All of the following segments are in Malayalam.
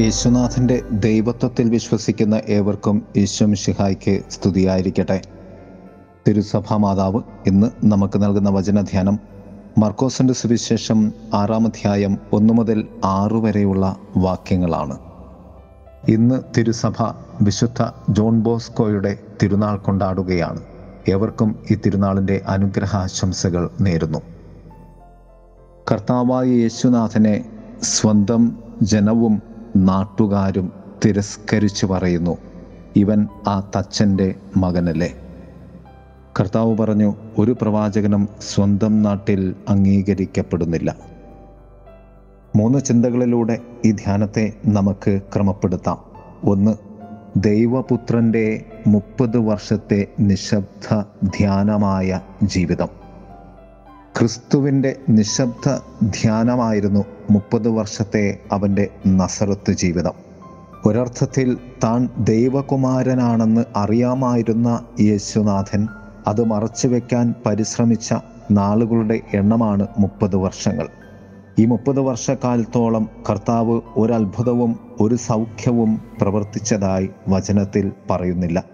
യേശുനാഥന്റെ ദൈവത്വത്തിൽ വിശ്വസിക്കുന്ന ഏവർക്കും യേശുമിഷിഹായ്ക്ക് സ്തുതിയായിരിക്കട്ടെ. തിരുസഭാ മാതാവ് ഇന്ന് നമുക്ക് നൽകുന്ന വചനധ്യാനം മർക്കോസിന്റെ സുവിശേഷം ആറാം അധ്യായം ഒന്നു മുതൽ ആറു വരെയുള്ള വാക്യങ്ങളാണ്. ഇന്ന് തിരുസഭ വിശുദ്ധ ജോൺ ബോസ്കോയുടെ തിരുനാൾ കൊണ്ടാടുകയാണ്. ഏവർക്കും ഈ തിരുനാളിന്റെ അനുഗ്രഹാശംസകൾ നേരുന്നു. കർത്താവായ യേശുനാഥനെ സ്വന്തം ജനവും നാട്ടുകാരും തിരസ്കരിച്ചു പറയുന്നു ഇവൻ ആ തച്ചന്റെ മകനല്ലേ? കർത്താവ് പറഞ്ഞു ഒരു പ്രവാചകനും സ്വന്തം നാട്ടിൽ അംഗീകരിക്കപ്പെടുന്നില്ല. മൂന്ന് ചിന്തകളിലൂടെ ഈ ധ്യാനത്തെ നമുക്ക് ക്രമപ്പെടുത്താം. ഒന്ന് ദൈവപുത്രന്റെ മുപ്പത് വർഷത്തെ നിശബ്ദ ധ്യാനമായ ജീവിതം. ക്രിസ്തുവിന്റെ നിശബ്ദ ധ്യാനമായിരുന്നു മുപ്പത് വർഷത്തെ അവന്റെ നസറത്ത് ജീവിതം. ഒരർത്ഥത്തിൽ താൻ ദൈവകുമാരനാണെന്ന് അറിയാമായിരുന്ന യേശുനാഥൻ അത് മറച്ചുവെക്കാൻ പരിശ്രമിച്ച നാളുകളുടെ എണ്ണമാണ് മുപ്പത് വർഷങ്ങൾ. ഈ മുപ്പത് വർഷക്കാലത്തോളം കർത്താവ് ഒരത്ഭുതവും ഒരു സൗഖ്യവും പ്രവർത്തിച്ചതായി വചനത്തിൽ പറയുന്നില്ല.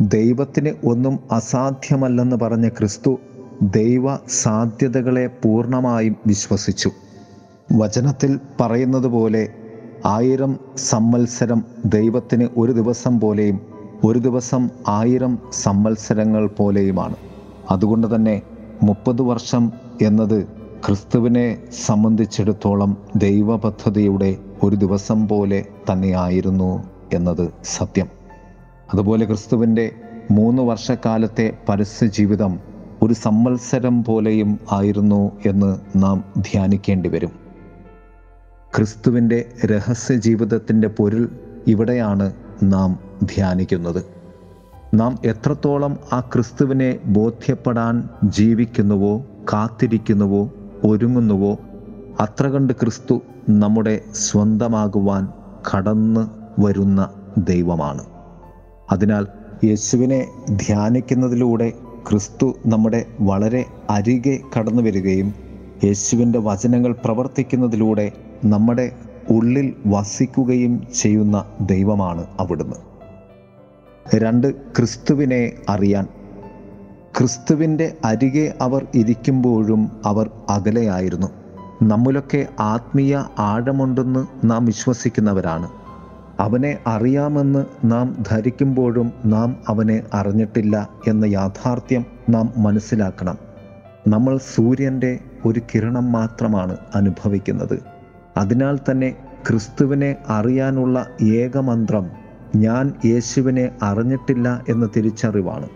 ദൈവത്തിന് ഒന്നും അസാധ്യമല്ലെന്ന് പറഞ്ഞ ക്രിസ്തു ദൈവ സാധ്യതകളെ പൂർണമായും വിശ്വസിച്ചു. വചനത്തിൽ പറയുന്നത് പോലെ ആയിരം സമ്മത്സരം ദൈവത്തിന് ഒരു ദിവസം പോലെയും ഒരു ദിവസം ആയിരം സമ്മത്സരങ്ങൾ പോലെയുമാണ്. അതുകൊണ്ട് തന്നെ മുപ്പത് വർഷം എന്നത് ക്രിസ്തുവിനെ സംബന്ധിച്ചിടത്തോളം ദൈവപദ്ധതിയുടെ ഒരു ദിവസം പോലെ തന്നെയായിരുന്നു എന്നത് സത്യം. അതുപോലെ ക്രിസ്തുവിന്റെ മൂന്ന് വർഷക്കാലത്തെ പരസ്യ ജീവിതം ഒരു സംവത്സരം പോലെയും ആയിരുന്നു എന്ന് നാം ധ്യാനിക്കേണ്ടി വരും. ക്രിസ്തുവിന്റെ രഹസ്യ ജീവിതത്തിന്റെ പൊരുൾ ഇവിടെയാണ് നാം ധ്യാനിക്കുന്നത്. നാം എത്രത്തോളം ആ ക്രിസ്തുവിനെ ബോധ്യപ്പെടാൻ ജീവിക്കുന്നുവോ കാത്തിരിക്കുന്നുവോ ഒരുങ്ങുന്നുവോ അത്ര കണ്ട് ക്രിസ്തു നമ്മുടെ സ്വന്തമാകുവാൻ കടന്ന് വരുന്ന ദൈവമാണ്. അതിനാൽ യേശുവിനെ ധ്യാനിക്കുന്നതിലൂടെ ക്രിസ്തു നമ്മുടെ വളരെ അരികെ കടന്നു വരികയും യേശുവിന്റെ വചനങ്ങൾ പ്രവർത്തിക്കുന്നതിലൂടെ നമ്മുടെ ഉള്ളിൽ വസിക്കുകയും ചെയ്യുന്ന ദൈവമാണ് അവിടുന്ന്. രണ്ട് ക്രിസ്തുവിനെ അറിയാൻ. ക്രിസ്തുവിന്റെ അരികെ അവർ ഇരിക്കുമ്പോഴും അവർ അകലെയായിരുന്നു. നമ്മിലൊക്കെ ആത്മീയ ആഴമുണ്ടെന്ന് നാം വിശ്വസിക്കുന്നവരാണ്. അവനെ അറിയാമെന്ന് നാം ധരിക്കുമ്പോഴും നാം അവനെ അറിഞ്ഞിട്ടില്ല എന്ന യാഥാർത്ഥ്യം നാം മനസ്സിലാക്കണം. നമ്മൾ സൂര്യന്റെ ഒരു കിരണം മാത്രമാണ് അനുഭവിക്കുന്നത്. അതിനാൽ തന്നെ ക്രിസ്തുവിനെ അറിയാനുള്ള ഏകമന്ത്രം ഞാൻ യേശുവിനെ അറിഞ്ഞിട്ടില്ല എന്ന തിരിച്ചറിവാണ്.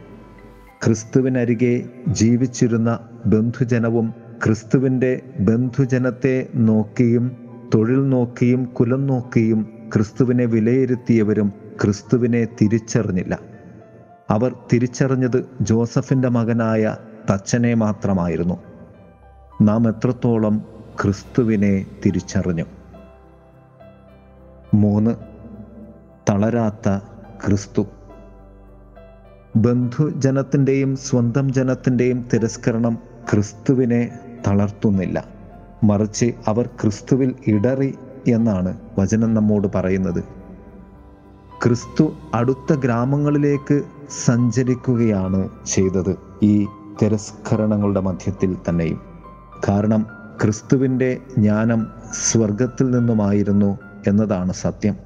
ക്രിസ്തുവിനരികെ ജീവിച്ചിരുന്ന ബന്ധുജനവും ക്രിസ്തുവിന്റെ ബന്ധുജനത്തെ നോക്കിയും തൊഴിൽ നോക്കിയും കുലം നോക്കിയും ക്രിസ്തുവിനെ വിലയിരുത്തിയവരും ക്രിസ്തുവിനെ തിരിച്ചറിഞ്ഞില്ല. അവർ തിരിച്ചറിഞ്ഞത് ജോസഫിന്റെ മകനായ തച്ചനെ മാത്രമായിരുന്നു. നാം എത്രത്തോളം ക്രിസ്തുവിനെ തിരിച്ചറിഞ്ഞു? മൂന്ന്. തളരാത്ത ക്രിസ്തു. ബന്ധുജനത്തിന്റെയും സ്വന്തം ജനത്തിന്റെയും തിരസ്കരണം ക്രിസ്തുവിനെ തളർത്തുന്നില്ല. മറിച്ച് അവർ ക്രിസ്തുവിൽ ഇടറി എന്നാണ് വചനം നമ്മോട് പറയുന്നത്. ക്രിസ്തു അടുത്ത ഗ്രാമങ്ങളിലേക്ക് സഞ്ചരിക്കുകയാണ് ചെയ്തത് ഈ തിരസ്കരണങ്ങളുടെ മധ്യത്തിൽ തന്നെയും. കാരണം ക്രിസ്തുവിന്റെ ജ്ഞാനം സ്വർഗത്തിൽ നിന്നുമായിരുന്നു എന്നതാണ് സത്യം.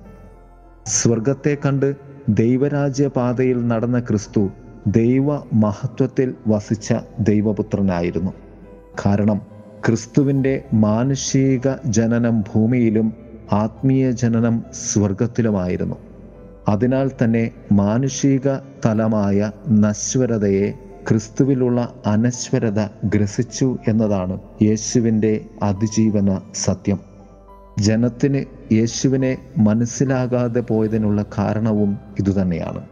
സ്വർഗത്തെ കണ്ട് ദൈവരാജ്യപാതയിൽ നടന്ന ക്രിസ്തു ദൈവ മഹത്വത്തിൽ വസിച്ച ദൈവപുത്രനായിരുന്നു. കാരണം ക്രിസ്തുവിന്റെ മാനുഷിക ജനനം ഭൂമിയിലും ആത്മീയ ജനനം സ്വർഗത്തിലുമായിരുന്നു അതിനാൽ തന്നെ മാനുഷിക തലമായ നശ്വരതയെ ക്രിസ്തുവിലുള്ള അനശ്വരത ഗ്രസിച്ചു എന്നതാണ് യേശുവിന്റെ അതിജീവന സത്യം. ജനത്തിന് യേശുവിനെ മനസ്സിലാകാതെ പോയതിനുള്ള കാരണവും ഇതുതന്നെയാണ്.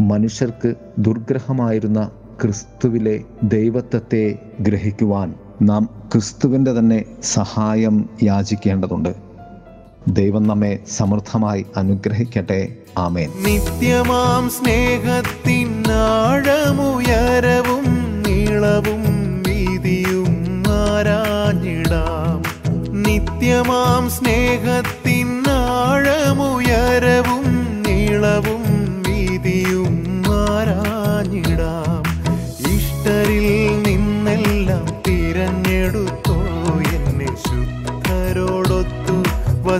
മനുഷ്യർക്ക് ദുർഗ്രഹമായിരുന്ന ക്രിസ്തുവിലെ ദൈവത്വത്തെ ഗ്രഹിക്കുവാൻ നാം ക്രിസ്തുവിന്റെ തന്നെ സഹായം യാചിക്കേണ്ടതുണ്ട്. ദൈവം നമ്മെ സമൃദ്ധമായി അനുഗ്രഹിക്കട്ടെ. ആമേൻ. നിത്യമാം സ്നേഹത്തിനാഴമുയരവും നീളവും വീതിയും ആരാഞ്ഞിടാം. നിത്യമാം സ്നേഹത്തിൻ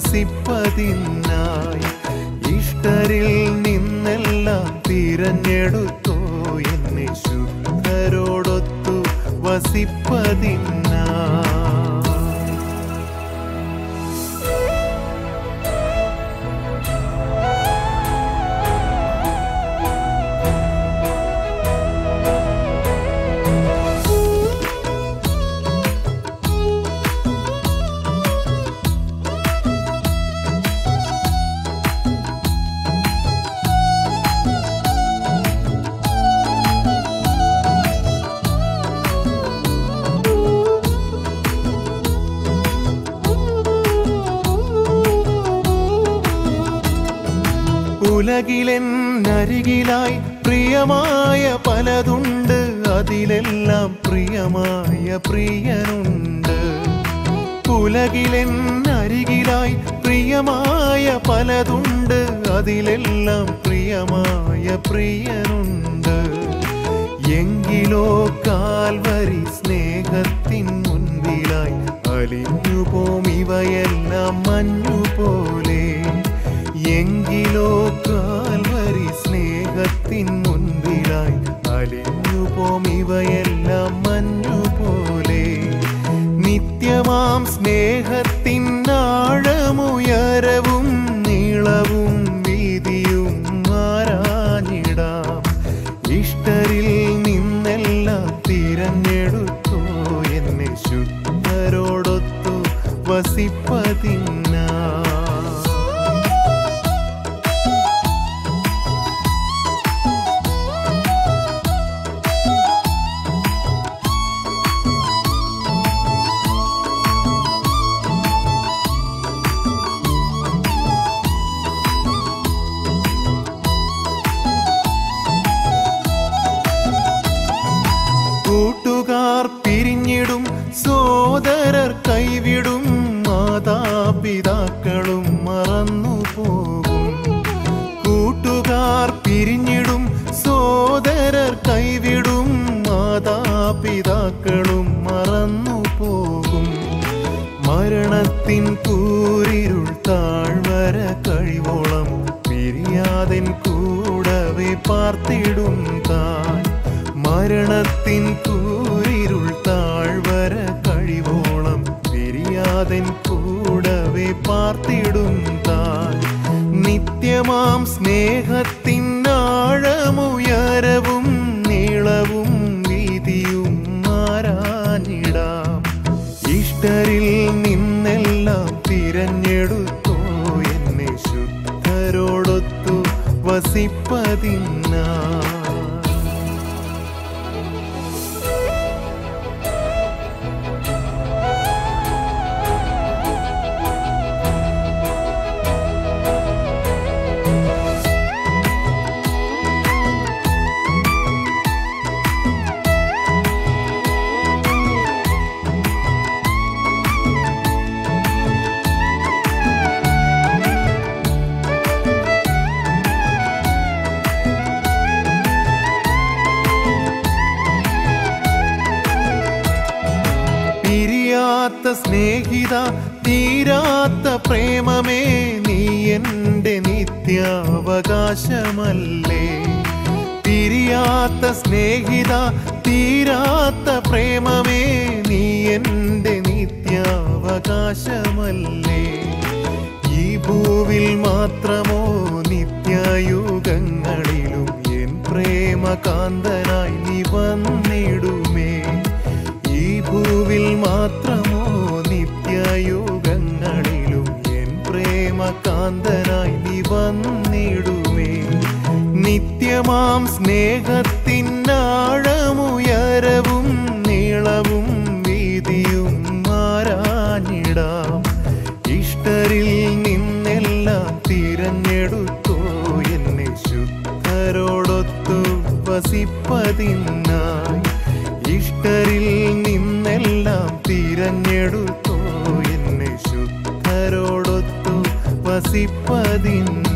വസിപ്പതിനായി ഇഷ്ടരിൽ നിന്നെല്ലാം തിരഞ്ഞെടുത്തോ എന്നെ ശുദ്ധരോടൊത്തു വസിപ്പതിനായി. ഉലകിലെന്നരികിലായി പ്രിയമായ പലതുണ്ട്. അതിലെല്ലാം പ്രിയമായ പ്രിയനുണ്ട്. ഉലകിലെന്നരികിലായി പ്രിയമായ പലതുണ്ട്. അതിലെല്ലാം പ്രിയമായ പ്രിയനുണ്ട്. എങ്കിലോ കാൽവരി സ്നേഹത്തിൻ മുൻപിലായി അലിഞ്ഞു പോം ഇവയെല്ലാം മഞ്ഞുപോലെ എങ്കിലോ കാൽവരി സ്നേഹത്തിൻ മുൻപിലായി അലിഞ്ഞു പോം ഇവയെല്ലാം മഞ്ഞുപോലെ. നിത്യമാം സ്നേഹത്തിൻ ആഴമുയരവും നീളവും വീതിയും ആരാഞ്ഞിടാം ഇഷ്ടരിൽ നിന്നെല്ലാം തിരഞ്ഞെടുത്തു എന്നെ ശുദ്ധരോടൊത്തു വസിപ്പതിനാ വസിപ്പതിനാ പിരിയാത്ത സ്നേഹിത തീരാത്ത പ്രേമമേ നീ എന്റെ നിത്യാവകാശമല്ലേ? തിരിയാത്ത സ്നേഹിത തീരാത്ത പ്രേമമേ നീ എന്റെ നിത്യാവകാശമല്ലേ? ഈ ഭൂവിൽ മാത്രമോ നിത്യയുഗങ്ങളിലും എൻ പ്രേമകാന്തനായി നീ വന്നിടുമേ? ഈ ഭൂവിൽ മാത്രമോ പ്രേമകാന്തനായി നീ വന്നിടുമേ. നിത്യമാം സ്നേഹത്തിൻ ആഴമുയരവും നീളവും വീതിയും മാറാനിടാം. ഇഷ്ടരിൽ നിന്നെല്ലാം തിരഞ്ഞെടുത്തോ എന്നെ ശുദ്ധരോടൊത്തു വസിപ്പതിനായി. ഇഷ്ടരിൽ നിന്നെല്ലാം തിരഞ്ഞെടുത്തോ എന്നെ ശുദ്ധരോടൊത്തു വസിപ്പതിനായി